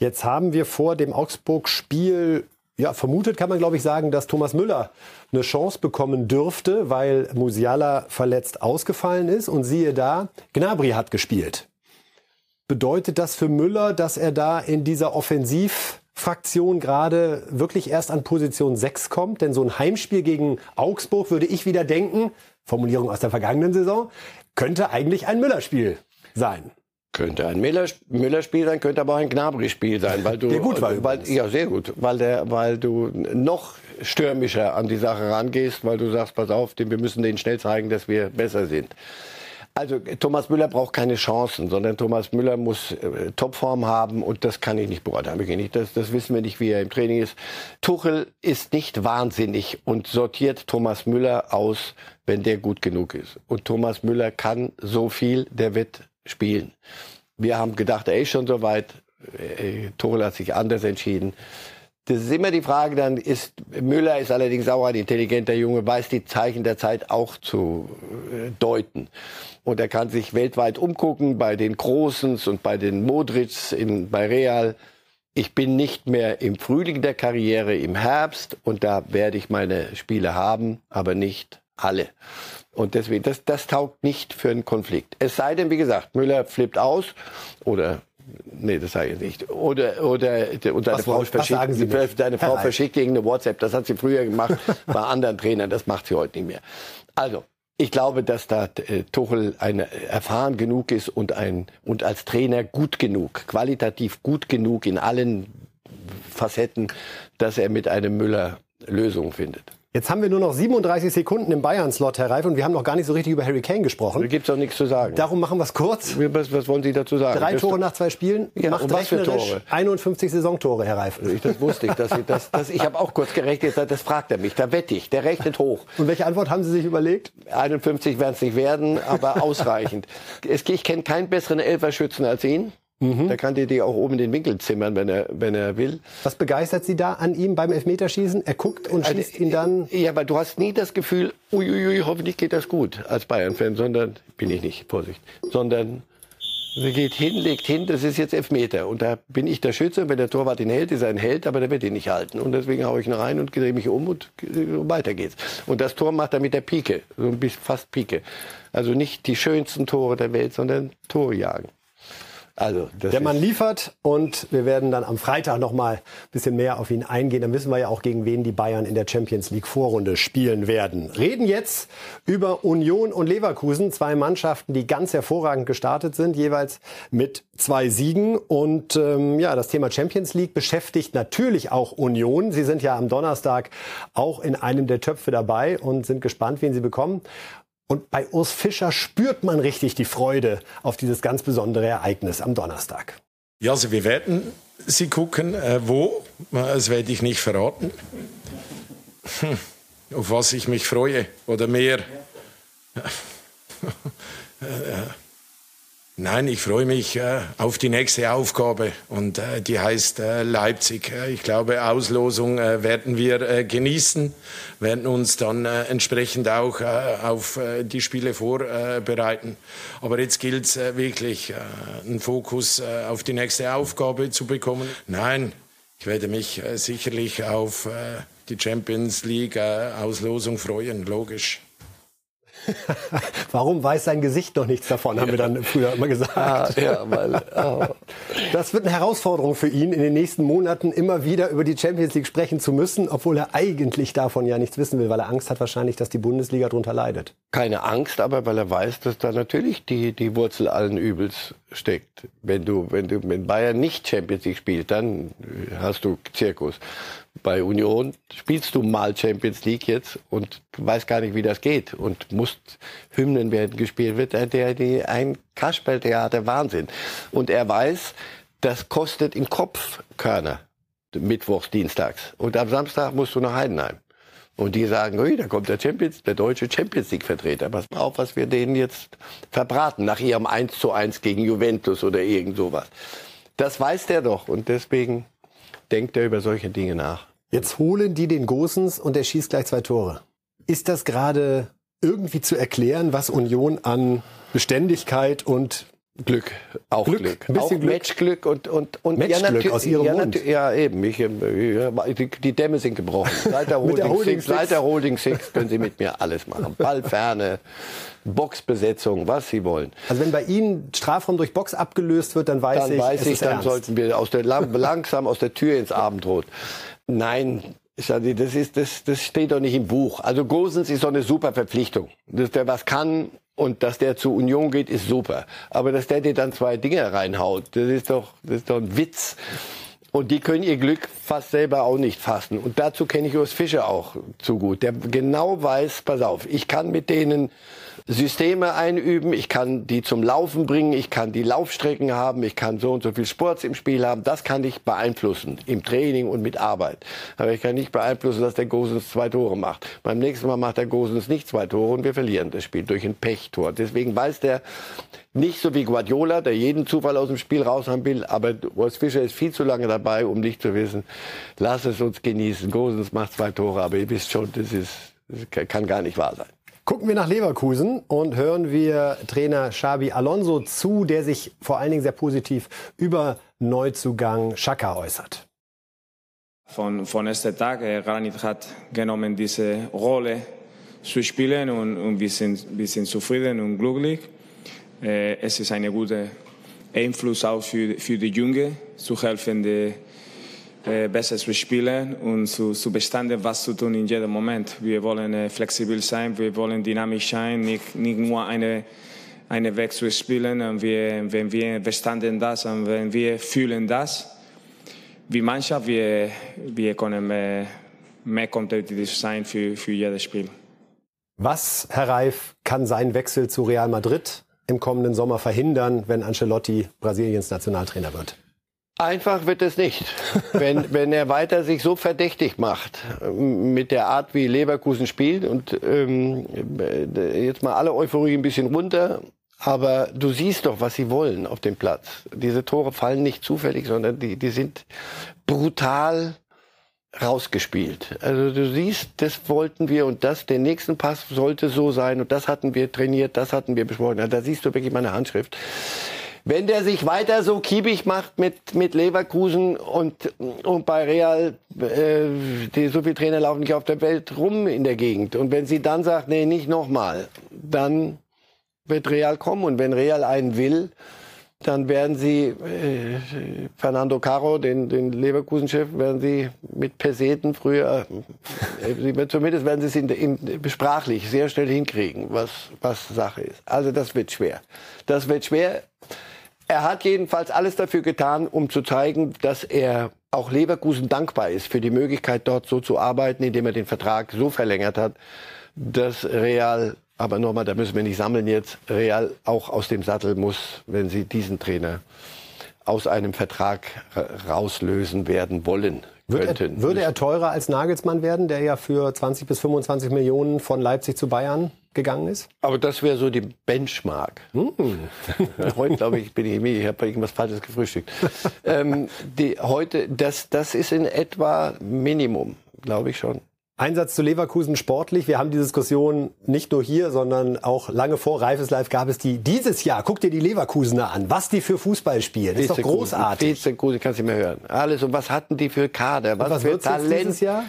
Jetzt haben wir vor dem Augsburg-Spiel ja, vermutet kann man, glaube ich, sagen, dass Thomas Müller eine Chance bekommen dürfte, weil Musiala verletzt ausgefallen ist. Und siehe da, Gnabry hat gespielt. Bedeutet das für Müller, dass er da in dieser Offensivfraktion gerade wirklich erst an Position 6 kommt? Denn so ein Heimspiel gegen Augsburg würde ich wieder denken, Formulierung aus der vergangenen Saison, könnte eigentlich ein Müller-Spiel sein. Könnte ein Müller-Spiel sein, könnte aber ein Gnabry-Spiel sein, weil du, der gut war weil, ja sehr gut, weil der, weil du noch stürmischer an die Sache rangehst, weil du sagst, pass auf, wir müssen denen schnell zeigen, dass wir besser sind. Also Thomas Müller braucht keine Chancen, sondern Thomas Müller muss äh, Topform haben und das kann ich nicht beurteilen. Das, das wissen wir nicht, wie er im Training ist. Tuchel ist nicht wahnsinnig und sortiert Thomas Müller aus, wenn der gut genug ist. Und Thomas Müller kann so viel, der wird spielen. Wir haben gedacht, er ist schon so weit. Äh, Tuchel hat sich anders entschieden. Das ist immer die Frage, dann ist, Müller ist allerdings auch ein intelligenter Junge, weiß die Zeichen der Zeit auch zu äh, deuten. Und er kann sich weltweit umgucken bei den Großens und bei den Modrics in, bei Real. Ich bin nicht mehr im Frühling der Karriere, im Herbst und da werde ich meine Spiele haben, aber nicht alle. Und deswegen, das, das taugt nicht für einen Konflikt. Es sei denn, wie gesagt, Müller flippt aus oder Nee, das sage ich nicht. Oder, oder, und deine was, Frau, verschickt, deine Frau verschickt irgendeine WhatsApp. Das hat sie früher gemacht bei anderen Trainern. Das macht sie heute nicht mehr. Also, ich glaube, dass da äh, Tuchel ein, erfahren genug ist und, ein, und als Trainer gut genug, qualitativ gut genug in allen Facetten, dass er mit einem Müller Lösungen findet. Jetzt haben wir nur noch 37 Sekunden im Bayern-Slot, Herr Reif, und wir haben noch gar nicht so richtig über Harry Kane gesprochen. Da gibt es auch nichts zu sagen. Darum machen wir es kurz. Was, was, wollen Sie dazu sagen? Drei Tore nach zwei Spielen. Ja, macht was für Tore? 51 Saisontore, Herr Reif. Ich, das wusste ich. Dass ich das, das, ich habe auch kurz gerechnet, das fragt er mich. Da wette ich. Der rechnet hoch. Und welche Antwort haben Sie sich überlegt? 51 werden es nicht werden, aber ausreichend. Ich kenne keinen besseren Elferschützen als ihn. Mhm. Da kann der die auch oben in den Winkel zimmern, wenn er, wenn er will. Was begeistert Sie da an ihm beim Elfmeterschießen? Er guckt und also, schießt ihn dann. Ja, aber du hast nie das Gefühl, uiuiui, hoffentlich geht das gut als Bayern-Fan, sondern, bin ich nicht, Vorsicht, sondern er geht hin, legt hin, das ist jetzt Elfmeter. Und da bin ich der Schütze. Wenn der Torwart ihn hält, ist er ein Held, aber der wird ihn nicht halten. Und deswegen haue ich ihn rein und drehe mich um und weiter geht's. Und das Tor macht er mit der Pike, so ein bisschen fast Pike. Also nicht die schönsten Tore der Welt, sondern Tore jagen. Also, der Mann liefert und wir werden dann am Freitag noch mal ein bisschen mehr auf ihn eingehen. Dann wissen wir ja auch, gegen wen die Bayern in der Champions League Vorrunde spielen werden. Reden jetzt über Union und Leverkusen, zwei Mannschaften, die ganz hervorragend gestartet sind, jeweils mit zwei Siegen. Und ähm, ja, das Thema Champions League beschäftigt natürlich auch Union. Sie sind ja am Donnerstag auch in einem der Töpfe dabei und sind gespannt, wen sie bekommen. Und bei Urs Fischer spürt man richtig die Freude auf dieses ganz besondere Ereignis am Donnerstag. Ja, also wir werden Sie gucken. Äh, wo? Das werde ich nicht verraten. Hm, auf was ich mich freue oder mehr. Ja. Nein, ich freue mich äh, auf die nächste Aufgabe und äh, die heißt äh, Leipzig. Ich glaube, Auslosung äh, werden wir äh, genießen, werden uns dann äh, entsprechend auch auf die Spiele vorbereiten. Aber jetzt gilt es wirklich, einen Fokus auf die nächste Aufgabe zu bekommen. Nein, ich werde mich sicherlich auf die Champions League Auslosung freuen, logisch. Warum weiß sein Gesicht noch nichts davon, haben ja. wir dann früher immer gesagt. Ah, ja, weil, oh. Das wird eine Herausforderung für ihn, in den nächsten Monaten immer wieder über die Champions League sprechen zu müssen, obwohl er eigentlich davon ja nichts wissen will, weil er Angst hat wahrscheinlich, dass die Bundesliga darunter leidet. Keine Angst, aber weil er weiß, dass da natürlich die, die Wurzel allen Übels steckt. Wenn du, wenn du, wenn Bayern nicht Champions League spielt, dann hast du Zirkus bei Union spielst du mal Champions League jetzt und weißt gar nicht, wie das geht und musst Hymnen werden gespielt wird, der, der ein Kasperltheater Wahnsinn. Und er weiß, das kostet im Kopf Körner, mittwochs, dienstags. Und am Samstag musst du nach Heidenheim. Und die sagen, ui, da kommt der Champions, der deutsche Champions League Vertreter. Pass mal auf, was wir denen jetzt verbraten nach ihrem 1 zu 1 gegen Juventus oder irgend sowas. Das weiß der doch und deswegen denkt er über solche Dinge nach. Jetzt holen die den Gosens und er schießt gleich zwei Tore. Ist das gerade irgendwie zu erklären, was Union an Beständigkeit und Glück, auch Glück, Glück. Ein bisschen auch Glück. Matchglück und und und Matchglück ja, aus ihrem ja, Mund. Ja, eben. Ich, die, die Dämme sind gebrochen. Seit der Holding, Holding Six, Six. Seit der Holding Six können Sie mit mir alles machen. Ballferne, Boxbesetzung, was Sie wollen. Also wenn bei Ihnen Strafraum durch Box abgelöst wird, dann weiß dann ich, weiß ich, dann ernst. sollten wir aus der langsam aus der Tür ins Abendrot. Nein, das, ist, das, das steht doch nicht im Buch. Also Gosens ist doch eine super Verpflichtung. Dass der was kann, und dass der zu Union geht, ist super. Aber dass der dir dann zwei Dinge reinhaut, das ist doch, das ist doch ein Witz. Und die können ihr Glück fast selber auch nicht fassen. Und dazu kenne ich Urs Fischer auch zu gut, der genau weiß, pass auf, ich kann mit denen Systeme einüben, ich kann die zum Laufen bringen, ich kann die Laufstrecken haben, ich kann so und so viel Sport im Spiel haben. Das kann ich beeinflussen im Training und mit Arbeit. Aber ich kann nicht beeinflussen, dass der Gosens zwei Tore macht. Beim nächsten Mal macht der Gosens nicht zwei Tore und wir verlieren das Spiel durch ein Pechtor. Deswegen weiß der nicht so wie Guardiola, der jeden Zufall aus dem Spiel raus haben will, aber Urs Fischer ist viel zu lange dabei, um nicht zu wissen, lass es uns genießen. Gosens macht zwei Tore, aber ihr wisst schon, das ist, das kann gar nicht wahr sein. Gucken wir nach Leverkusen und hören wir Trainer Xabi Alonso zu, der sich vor allen Dingen sehr positiv über Neuzugang Schaka äußert. Von, von erster Tag, Granit hat genommen diese Rolle zu spielen und, und wir, sind, wir sind zufrieden und glücklich. Äh, es ist ein guter Einfluss auch für, für die Jungen, zu helfen, die, äh, besser zu spielen und zu, zu bestanden, was zu tun in jedem Moment. Wir wollen äh, flexibel sein, wir wollen dynamisch sein, nicht, nicht nur eine, eine Weg zu spielen. Und wir, wenn wir bestanden das und wenn wir fühlen das, wie Mannschaft, wir, wir können mehr, mehr kompetitiv sein für, für jedes Spiel. Was, Herr Reif, kann sein Wechsel zu Real Madrid im kommenden Sommer verhindern, wenn Ancelotti Brasiliens Nationaltrainer wird? Einfach wird es nicht. wenn, wenn er weiter sich so verdächtig macht mit der Art, wie Leverkusen spielt und ähm, jetzt mal alle Euphorie ein bisschen runter, aber du siehst doch, was sie wollen auf dem Platz. Diese Tore fallen nicht zufällig, sondern die, die sind brutal rausgespielt. Also du siehst, das wollten wir und das, der nächsten Pass sollte so sein und das hatten wir trainiert, das hatten wir besprochen. Da siehst du wirklich meine Handschrift. Wenn der sich weiter so kiebig macht mit, mit Leverkusen und, und bei Real, äh, die, so viele Trainer laufen nicht auf der Welt rum in der Gegend. Und wenn sie dann sagt, nee, nicht nochmal, dann wird Real kommen. Und wenn Real einen will, dann werden sie äh, Fernando Caro, den, den Leverkusen-Chef, werden sie mit Peseten früher, äh, zumindest werden sie es in, in, sprachlich sehr schnell hinkriegen, was, was Sache ist. Also das wird schwer. Das wird schwer. Er hat jedenfalls alles dafür getan, um zu zeigen, dass er auch Leverkusen dankbar ist für die Möglichkeit, dort so zu arbeiten, indem er den Vertrag so verlängert hat, dass Real, aber nochmal, da müssen wir nicht sammeln jetzt, Real auch aus dem Sattel muss, wenn sie diesen Trainer aus einem Vertrag rauslösen werden wollen. Würde er, würde er teurer als Nagelsmann werden, der ja für 20 bis 25 Millionen von Leipzig zu Bayern gegangen ist? Aber das wäre so die Benchmark. Hm. heute glaube ich, bin ich, ich habe irgendwas Falsches gefrühstückt. ähm, die, heute, das, das ist in etwa Minimum, glaube ich schon. Einsatz zu Leverkusen sportlich. Wir haben die Diskussion nicht nur hier, sondern auch lange vor Reifes Live gab es die dieses Jahr. Guck dir die Leverkusener an, was die für Fußball spielen. Das ist doch großartig. Vizekusen, kannst du nicht mehr hören. Alles. Und was hatten die für Kader? Was, was für Talent? dieses Jahr?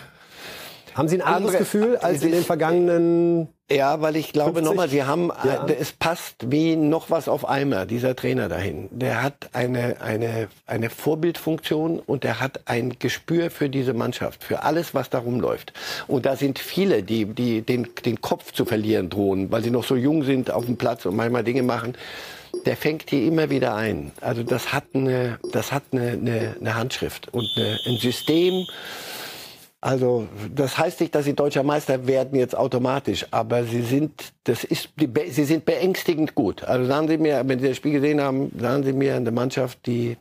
Haben Sie ein anderes andere, Gefühl als in den vergangenen ja, weil ich glaube nochmal, Sie haben, ja. es passt wie noch was auf Eimer, dieser Trainer dahin. Der hat eine, eine, eine Vorbildfunktion und er hat ein Gespür für diese Mannschaft, für alles, was da rumläuft. Und da sind viele, die, die den, den Kopf zu verlieren drohen, weil sie noch so jung sind auf dem Platz und manchmal Dinge machen. Der fängt die immer wieder ein. Also das hat eine, das hat eine, eine, eine Handschrift und eine, ein System, also das heißt nicht, dass sie deutscher Meister werden jetzt automatisch, aber sie sind, das ist, sie sind beängstigend gut. Also sagen Sie mir, wenn Sie das Spiel gesehen haben, sagen Sie mir eine Mannschaft, die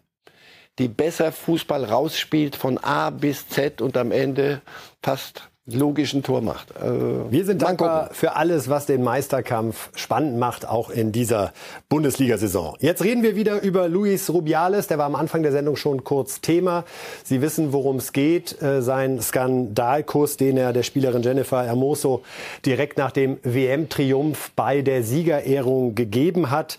die besser Fußball rausspielt von A bis Z und am Ende fast logischen Tor macht. Also, Wir sind dankbar für alles, was den Meisterkampf spannend macht, auch in dieser Bundesliga-Saison. Jetzt reden wir wieder über Luis Rubiales. Der war am Anfang der Sendung schon kurz Thema. Sie wissen, worum es geht. Äh, sein Skandalkuss, den er der Spielerin Jennifer Hermoso direkt nach dem WM-Triumph bei der Siegerehrung gegeben hat.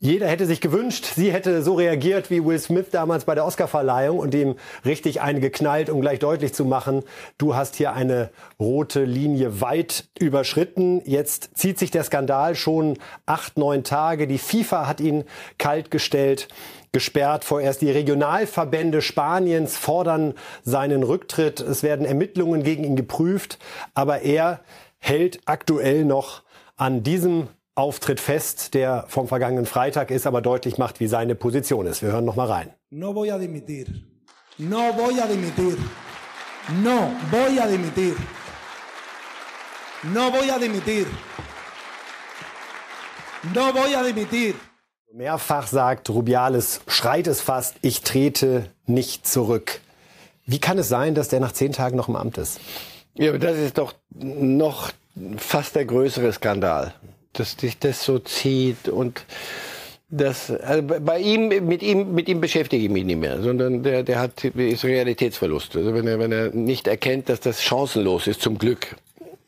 Jeder hätte sich gewünscht, sie hätte so reagiert wie Will Smith damals bei der Oscarverleihung und ihm richtig eine geknallt, um gleich deutlich zu machen, du hast hier eine rote Linie weit überschritten. Jetzt zieht sich der Skandal schon acht, neun Tage. Die FIFA hat ihn kaltgestellt gesperrt. Vorerst die Regionalverbände Spaniens fordern seinen Rücktritt. Es werden Ermittlungen gegen ihn geprüft, aber er hält aktuell noch an diesem Auftritt fest, der vom vergangenen Freitag ist, aber deutlich macht, wie seine Position ist. Wir hören noch mal rein. No voy a dimitir. No voy a dimitir. No voy a dimitir. No voy a dimitir. No voy a dimitir. Mehrfach sagt Rubiales, schreit es fast, ich trete nicht zurück. Wie kann es sein, dass der nach zehn Tagen noch im Amt ist? Ja, das ist doch noch fast der größere Skandal, dass sich das so zieht und das, also bei ihm, mit ihm, mit ihm beschäftige ich mich nicht mehr, sondern der, der hat, ist Realitätsverlust. Also wenn er, wenn er nicht erkennt, dass das chancenlos ist, zum Glück,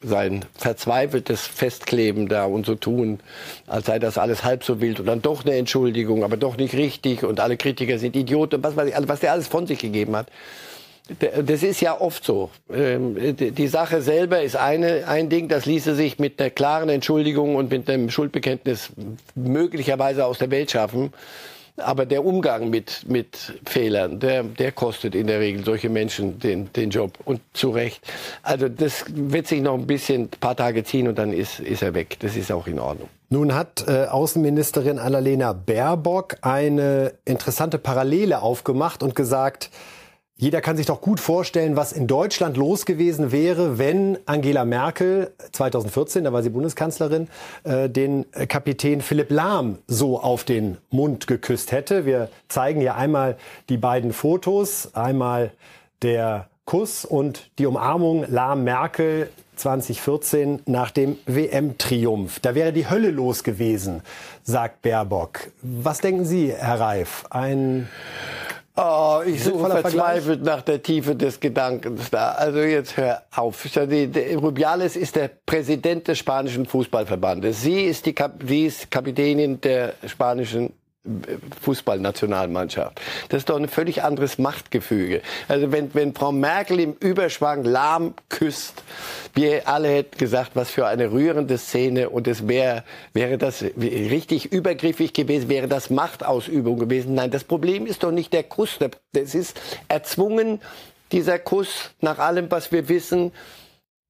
sein verzweifeltes Festkleben da und so tun, als sei das alles halb so wild und dann doch eine Entschuldigung, aber doch nicht richtig und alle Kritiker sind Idioten, was, was, was der alles von sich gegeben hat. Das ist ja oft so. Ähm, die Sache selber ist eine, ein Ding, das ließe sich mit einer klaren Entschuldigung und mit einem Schuldbekenntnis möglicherweise aus der Welt schaffen. Aber der Umgang mit, mit Fehlern, der, der kostet in der Regel solche Menschen den, den Job. Und zu Recht. Also das wird sich noch ein bisschen, ein paar Tage ziehen und dann ist, ist er weg. Das ist auch in Ordnung. Nun hat äh, Außenministerin Annalena Baerbock eine interessante Parallele aufgemacht und gesagt, jeder kann sich doch gut vorstellen, was in Deutschland los gewesen wäre, wenn Angela Merkel 2014, da war sie Bundeskanzlerin, äh, den Kapitän Philipp Lahm so auf den Mund geküsst hätte. Wir zeigen hier einmal die beiden Fotos, einmal der Kuss und die Umarmung Lahm Merkel 2014 nach dem WM-Triumph. Da wäre die Hölle los gewesen, sagt Baerbock. Was denken Sie, Herr Reif? Ein Oh, ich suche verzweifelt nach der Tiefe des Gedankens da. Also jetzt hör auf. Rubiales ist der Präsident des spanischen Fußballverbandes. Sie ist die Kap sie ist Kapitänin der spanischen Fußballnationalmannschaft. Das ist doch ein völlig anderes Machtgefüge. Also wenn, wenn Frau Merkel im Überschwang lahm küsst, wir alle hätten gesagt, was für eine rührende Szene und es wäre, wäre das richtig übergriffig gewesen, wäre das Machtausübung gewesen. Nein, das Problem ist doch nicht der Kuss. Das ist erzwungen, dieser Kuss nach allem, was wir wissen,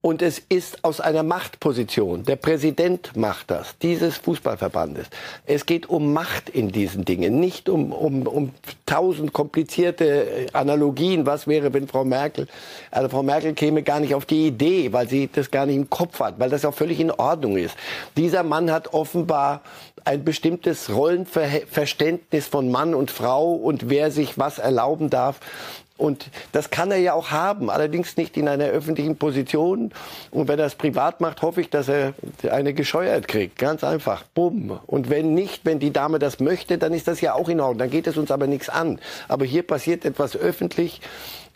und es ist aus einer Machtposition. Der Präsident macht das, dieses Fußballverbandes. Es geht um Macht in diesen Dingen, nicht um, um, um tausend komplizierte Analogien. Was wäre, wenn Frau Merkel, also Frau Merkel käme gar nicht auf die Idee, weil sie das gar nicht im Kopf hat, weil das auch völlig in Ordnung ist. Dieser Mann hat offenbar ein bestimmtes Rollenverständnis von Mann und Frau und wer sich was erlauben darf. Und das kann er ja auch haben, allerdings nicht in einer öffentlichen Position. Und wenn er es privat macht, hoffe ich, dass er eine gescheuert kriegt. Ganz einfach. Bumm. Und wenn nicht, wenn die Dame das möchte, dann ist das ja auch in Ordnung. Dann geht es uns aber nichts an. Aber hier passiert etwas öffentlich.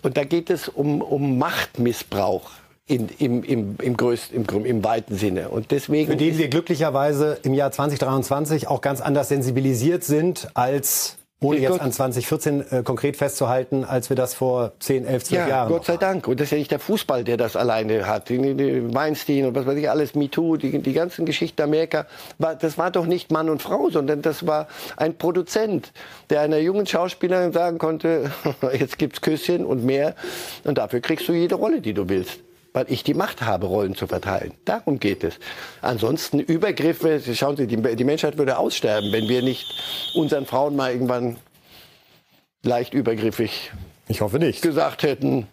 Und da geht es um, um Machtmissbrauch. In, im, im, im, größten, im, im weiten Sinne. Und deswegen Für den wir glücklicherweise im Jahr 2023 auch ganz anders sensibilisiert sind als ohne jetzt an 2014 äh, konkret festzuhalten, als wir das vor 10, 11, 12 ja, Jahren Gott sei Dank. Und das ist ja nicht der Fußball, der das alleine hat. Die, die Weinstein und was weiß ich alles, MeToo, die, die ganzen Geschichten Amerika. War, das war doch nicht Mann und Frau, sondern das war ein Produzent, der einer jungen Schauspielerin sagen konnte, jetzt gibt's Küsschen und mehr. Und dafür kriegst du jede Rolle, die du willst weil ich die Macht habe, Rollen zu verteilen. Darum geht es. Ansonsten Übergriffe, schauen Sie, die, die Menschheit würde aussterben, wenn wir nicht unseren Frauen mal irgendwann leicht übergriffig ich hoffe nicht. gesagt hätten.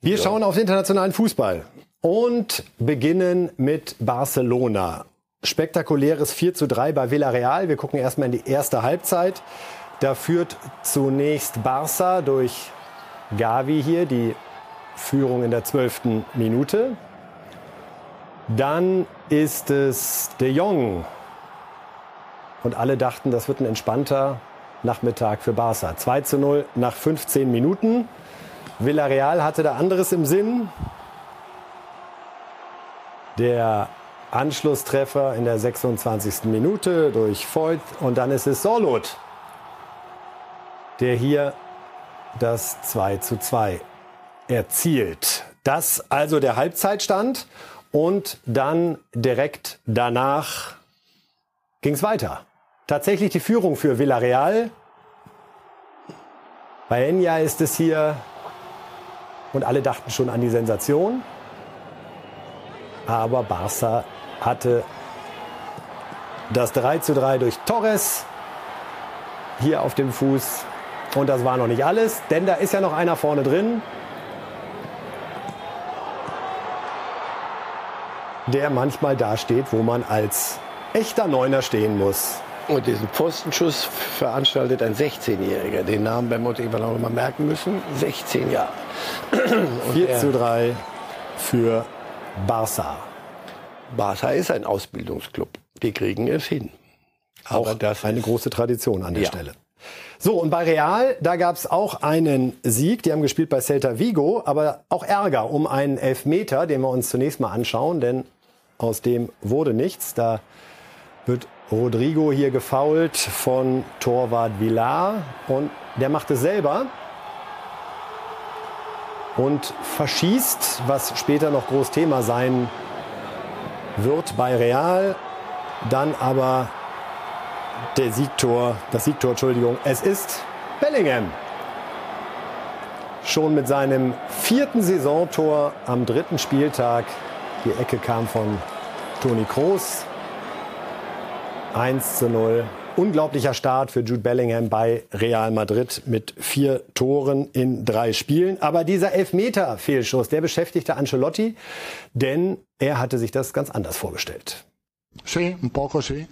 Wir ja. schauen auf den internationalen Fußball und beginnen mit Barcelona. Spektakuläres 4 zu 3 bei Villarreal. Wir gucken erstmal in die erste Halbzeit. Da führt zunächst Barca durch Gavi hier, die Führung in der zwölften Minute. Dann ist es De Jong. Und alle dachten, das wird ein entspannter Nachmittag für Barca. 2 zu 0 nach 15 Minuten. Villarreal hatte da anderes im Sinn. Der Anschlusstreffer in der 26. Minute durch Voigt. Und dann ist es Sorlot, der hier das 2 zu 2 erzielt. Das also der Halbzeitstand und dann direkt danach ging es weiter. Tatsächlich die Führung für Villarreal. Bei Enya ist es hier und alle dachten schon an die Sensation. Aber Barca hatte das 3 zu 3 durch Torres hier auf dem Fuß Und das war noch nicht alles, denn da ist ja noch einer vorne drin. Der manchmal dasteht, wo man als echter Neuner stehen muss. Und diesen Pfostenschuss veranstaltet ein 16-Jähriger. Den Namen werden wir uns irgendwann auch noch mal merken müssen. 16 Jahre. Und 4 zu 3 für Barca. Barca ist ein Ausbildungsclub. Die kriegen es hin. Auch das eine große Tradition an der ja. Stelle. So, und bei Real, da gab es auch einen Sieg. Die haben gespielt bei Celta Vigo, aber auch Ärger um einen Elfmeter, den wir uns zunächst mal anschauen, denn aus dem wurde nichts. Da wird Rodrigo hier gefault von Torwart Villar und der macht es selber und verschießt, was später noch groß Thema sein wird bei Real. Dann aber der Siegtor, das Siegtor, Entschuldigung, es ist Bellingham. Schon mit seinem vierten Saisontor am dritten Spieltag. Die Ecke kam von Toni Kroos. 1 zu 0. Unglaublicher Start für Jude Bellingham bei Real Madrid mit vier Toren in drei Spielen. Aber dieser Elfmeter-Fehlschuss, der beschäftigte Ancelotti, denn er hatte sich das ganz anders vorgestellt. Sí, un poco sí.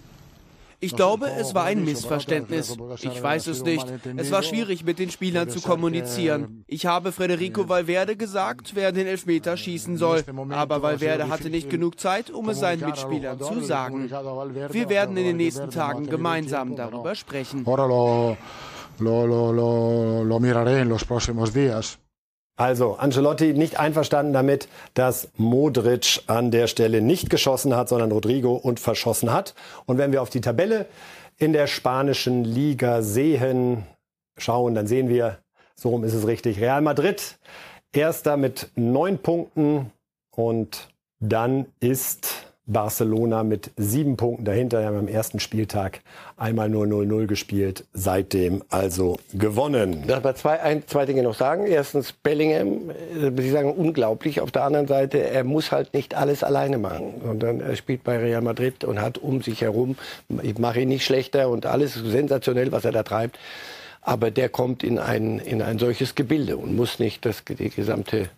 Ich glaube, es war ein Missverständnis. Ich weiß es nicht. Es war schwierig, mit den Spielern zu kommunizieren. Ich habe Federico Valverde gesagt, wer den Elfmeter schießen soll. Aber Valverde hatte nicht genug Zeit, um es seinen Mitspielern zu sagen. Wir werden in den nächsten Tagen gemeinsam darüber sprechen. Lo, lo, lo, lo miraré en los próximos días. Also Ancelotti nicht einverstanden damit, dass Modric an der Stelle nicht geschossen hat, sondern Rodrigo und verschossen hat. Und wenn wir auf die Tabelle in der spanischen Liga sehen, schauen, dann sehen wir, so rum ist es richtig, Real Madrid erster mit neun Punkten und dann ist Barcelona mit sieben Punkten dahinter. Wir haben am ersten Spieltag einmal nur 0-0 gespielt, seitdem also gewonnen. Darf zwei, ein, zwei Dinge noch sagen. Erstens, Bellingham, äh, Sie sagen unglaublich. Auf der anderen Seite, er muss halt nicht alles alleine machen, sondern er spielt bei Real Madrid und hat um sich herum, ich mache ihn nicht schlechter und alles sensationell, was er da treibt. Aber der kommt in ein, in ein solches Gebilde und muss nicht das, die gesamte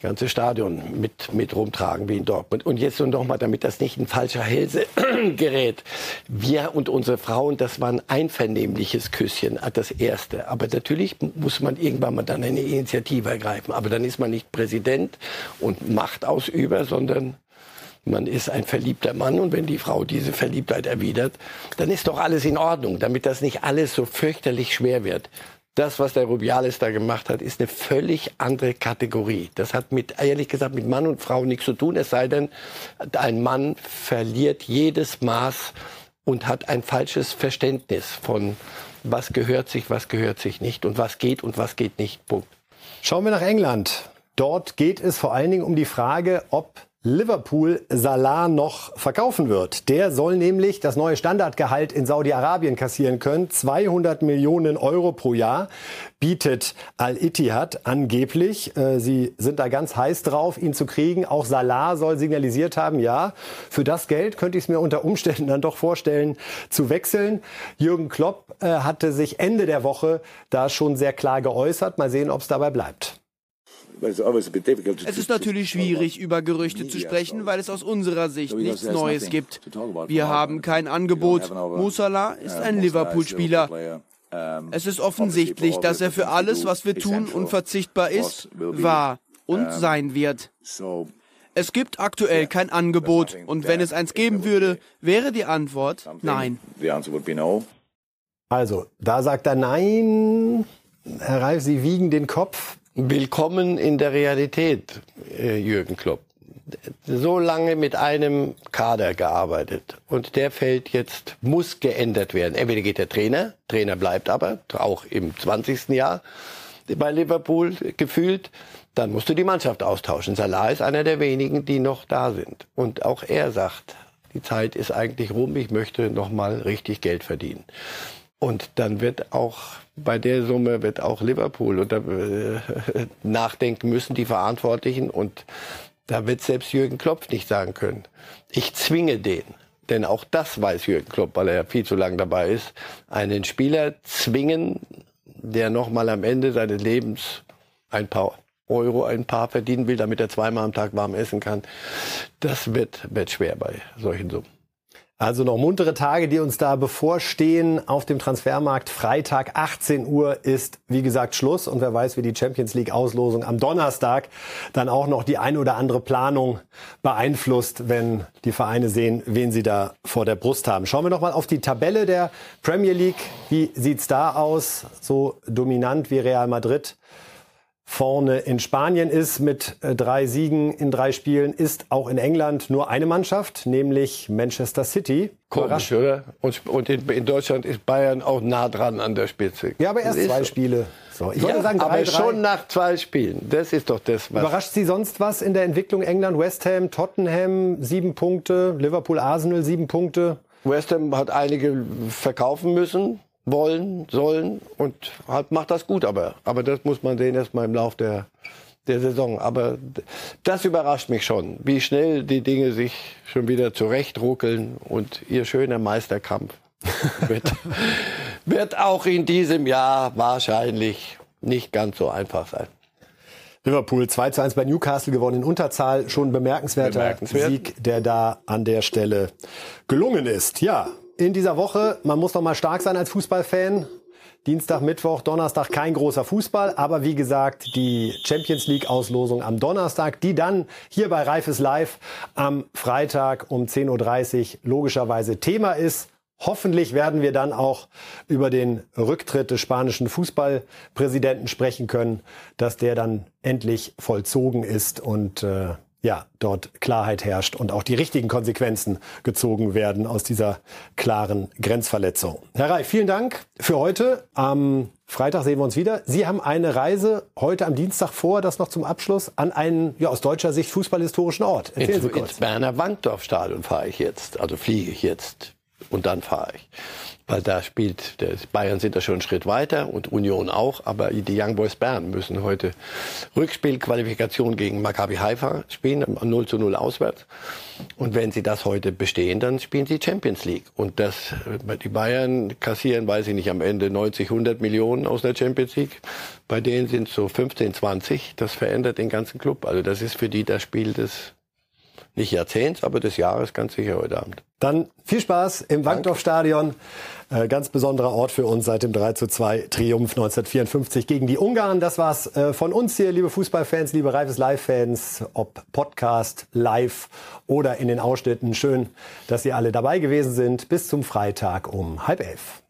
ganze Stadion mit, mit rumtragen wie in Dortmund. Und jetzt noch mal, damit das nicht ein falscher Hälse gerät. Wir und unsere Frauen, das war ein einvernehmliches Küsschen, das erste. Aber natürlich muss man irgendwann mal dann eine Initiative ergreifen. Aber dann ist man nicht Präsident und Machtausüber, sondern man ist ein verliebter Mann und wenn die Frau diese Verliebtheit erwidert, dann ist doch alles in Ordnung, damit das nicht alles so fürchterlich schwer wird das, was der Rubiales da gemacht hat, ist eine völlig andere Kategorie. Das hat mit, ehrlich gesagt, mit Mann und Frau nichts zu tun, es sei denn, ein Mann verliert jedes Maß und hat ein falsches Verständnis von, was gehört sich, was gehört sich nicht und was geht und was geht nicht. Punkt. Schauen wir nach England. Dort geht es vor allen Dingen um die Frage, ob Liverpool Salah noch verkaufen wird. Der soll nämlich das neue Standardgehalt in Saudi-Arabien kassieren können. 200 Millionen Euro pro Jahr bietet Al-Ittihad angeblich. Äh, sie sind da ganz heiß drauf, ihn zu kriegen. Auch Salah soll signalisiert haben, ja, für das Geld könnte ich es mir unter Umständen dann doch vorstellen, zu wechseln. Jürgen Klopp äh, hatte sich Ende der Woche da schon sehr klar geäußert. Mal sehen, ob es dabei bleibt. Es ist natürlich schwierig, über Gerüchte zu sprechen, weil es aus unserer Sicht nichts Neues gibt. Wir haben kein Angebot. Musala ist ein Liverpool-Spieler. Es ist offensichtlich, dass er für alles, was wir tun, unverzichtbar ist, war und sein wird. Es gibt aktuell kein Angebot und wenn es eins geben würde, wäre die Antwort nein. Also, da sagt er nein. Herr Reif, Sie wiegen den Kopf. Willkommen in der Realität, äh, Jürgen Klopp. So lange mit einem Kader gearbeitet und der fällt jetzt, muss geändert werden. Entweder geht der Trainer, Trainer bleibt aber, auch im 20. Jahr bei Liverpool gefühlt, dann musst du die Mannschaft austauschen. Salah ist einer der wenigen, die noch da sind. Und auch er sagt, die Zeit ist eigentlich rum, ich möchte noch mal richtig Geld verdienen. Und dann wird auch bei der Summe wird auch Liverpool unter, äh, nachdenken müssen, die Verantwortlichen. Und da wird selbst Jürgen Klopp nicht sagen können, ich zwinge den. Denn auch das weiß Jürgen Klopp, weil er viel zu lange dabei ist. Einen Spieler zwingen, der noch mal am Ende seines Lebens ein paar Euro, ein paar verdienen will, damit er zweimal am Tag warm essen kann, das wird, wird schwer bei solchen Summen. Also noch muntere Tage, die uns da bevorstehen auf dem Transfermarkt. Freitag 18 Uhr ist, wie gesagt, Schluss. Und wer weiß, wie die Champions League Auslosung am Donnerstag dann auch noch die ein oder andere Planung beeinflusst, wenn die Vereine sehen, wen sie da vor der Brust haben. Schauen wir noch mal auf die Tabelle der Premier League. Wie sieht's da aus? So dominant wie Real Madrid vorne in Spanien ist mit äh, drei Siegen in drei Spielen, ist auch in England nur eine Mannschaft, nämlich Manchester City. Komisch, oder? Und, und in, in, Deutschland ist Bayern auch nah dran an der Spitze. Ja, aber erst zwei so. Spiele. So, ich ja, würde sagen, drei, aber schon nach zwei Spielen. Das ist doch das, was. Überrascht Sie sonst was in der Entwicklung England? West Ham, Tottenham, sieben Punkte. Liverpool, Arsenal, sieben Punkte. West Ham hat einige verkaufen müssen wollen, sollen und hat, macht das gut. Aber, aber das muss man sehen erst mal im Lauf der, der Saison. Aber das überrascht mich schon, wie schnell die Dinge sich schon wieder zurechtruckeln und ihr schöner Meisterkampf wird, wird auch in diesem Jahr wahrscheinlich nicht ganz so einfach sein. Liverpool 2 zu 1 bei Newcastle gewonnen in Unterzahl. Schon bemerkenswerter Bemerkenswert. Sieg, der da an der Stelle gelungen ist. Ja, in dieser Woche. Man muss doch mal stark sein als Fußballfan. Dienstag, Mittwoch, Donnerstag kein großer Fußball, aber wie gesagt, die Champions League Auslosung am Donnerstag, die dann hier bei Reifes Live am Freitag um 10.30 Uhr logischerweise Thema ist. Hoffentlich werden wir dann auch über den Rücktritt des spanischen Fußballpräsidenten sprechen können, dass der dann endlich vollzogen ist und äh, ja, dort Klarheit herrscht und auch die richtigen Konsequenzen gezogen werden aus dieser klaren Grenzverletzung. Herr Reif, vielen Dank für heute. Am Freitag sehen wir uns wieder. Sie haben eine Reise heute am Dienstag vor, das noch zum Abschluss, an einen ja, aus deutscher Sicht fußballhistorischen Ort. Erzählen ins, Sie kurz. Ins Berner Wandorf-Stadion fahre ich jetzt, also fliege ich jetzt und dann fahre ich weil da spielt, Bayern sind da schon einen Schritt weiter und Union auch, aber die Young Boys Bern müssen heute Rückspielqualifikation gegen Maccabi Haifa spielen, 0 zu 0 auswärts. Und wenn sie das heute bestehen, dann spielen sie Champions League. Und das, die Bayern kassieren, weiß ich nicht, am Ende 90, 100 Millionen aus der Champions League. Bei denen sind es so 15, 20. Das verändert den ganzen Club. Also das ist für die das Spiel des nicht Jahrzehnts, aber des Jahres ganz sicher heute Abend. Dann viel Spaß im Wankdorf-Stadion. Äh, ganz besonderer Ort für uns seit dem 3 zu 2 Triumph 1954 gegen die Ungarn. Das war's äh, von uns hier, liebe Fußballfans, liebe Reifes Live-Fans, ob Podcast, live oder in den Ausschnitten. Schön, dass Sie alle dabei gewesen sind. Bis zum Freitag um halb elf.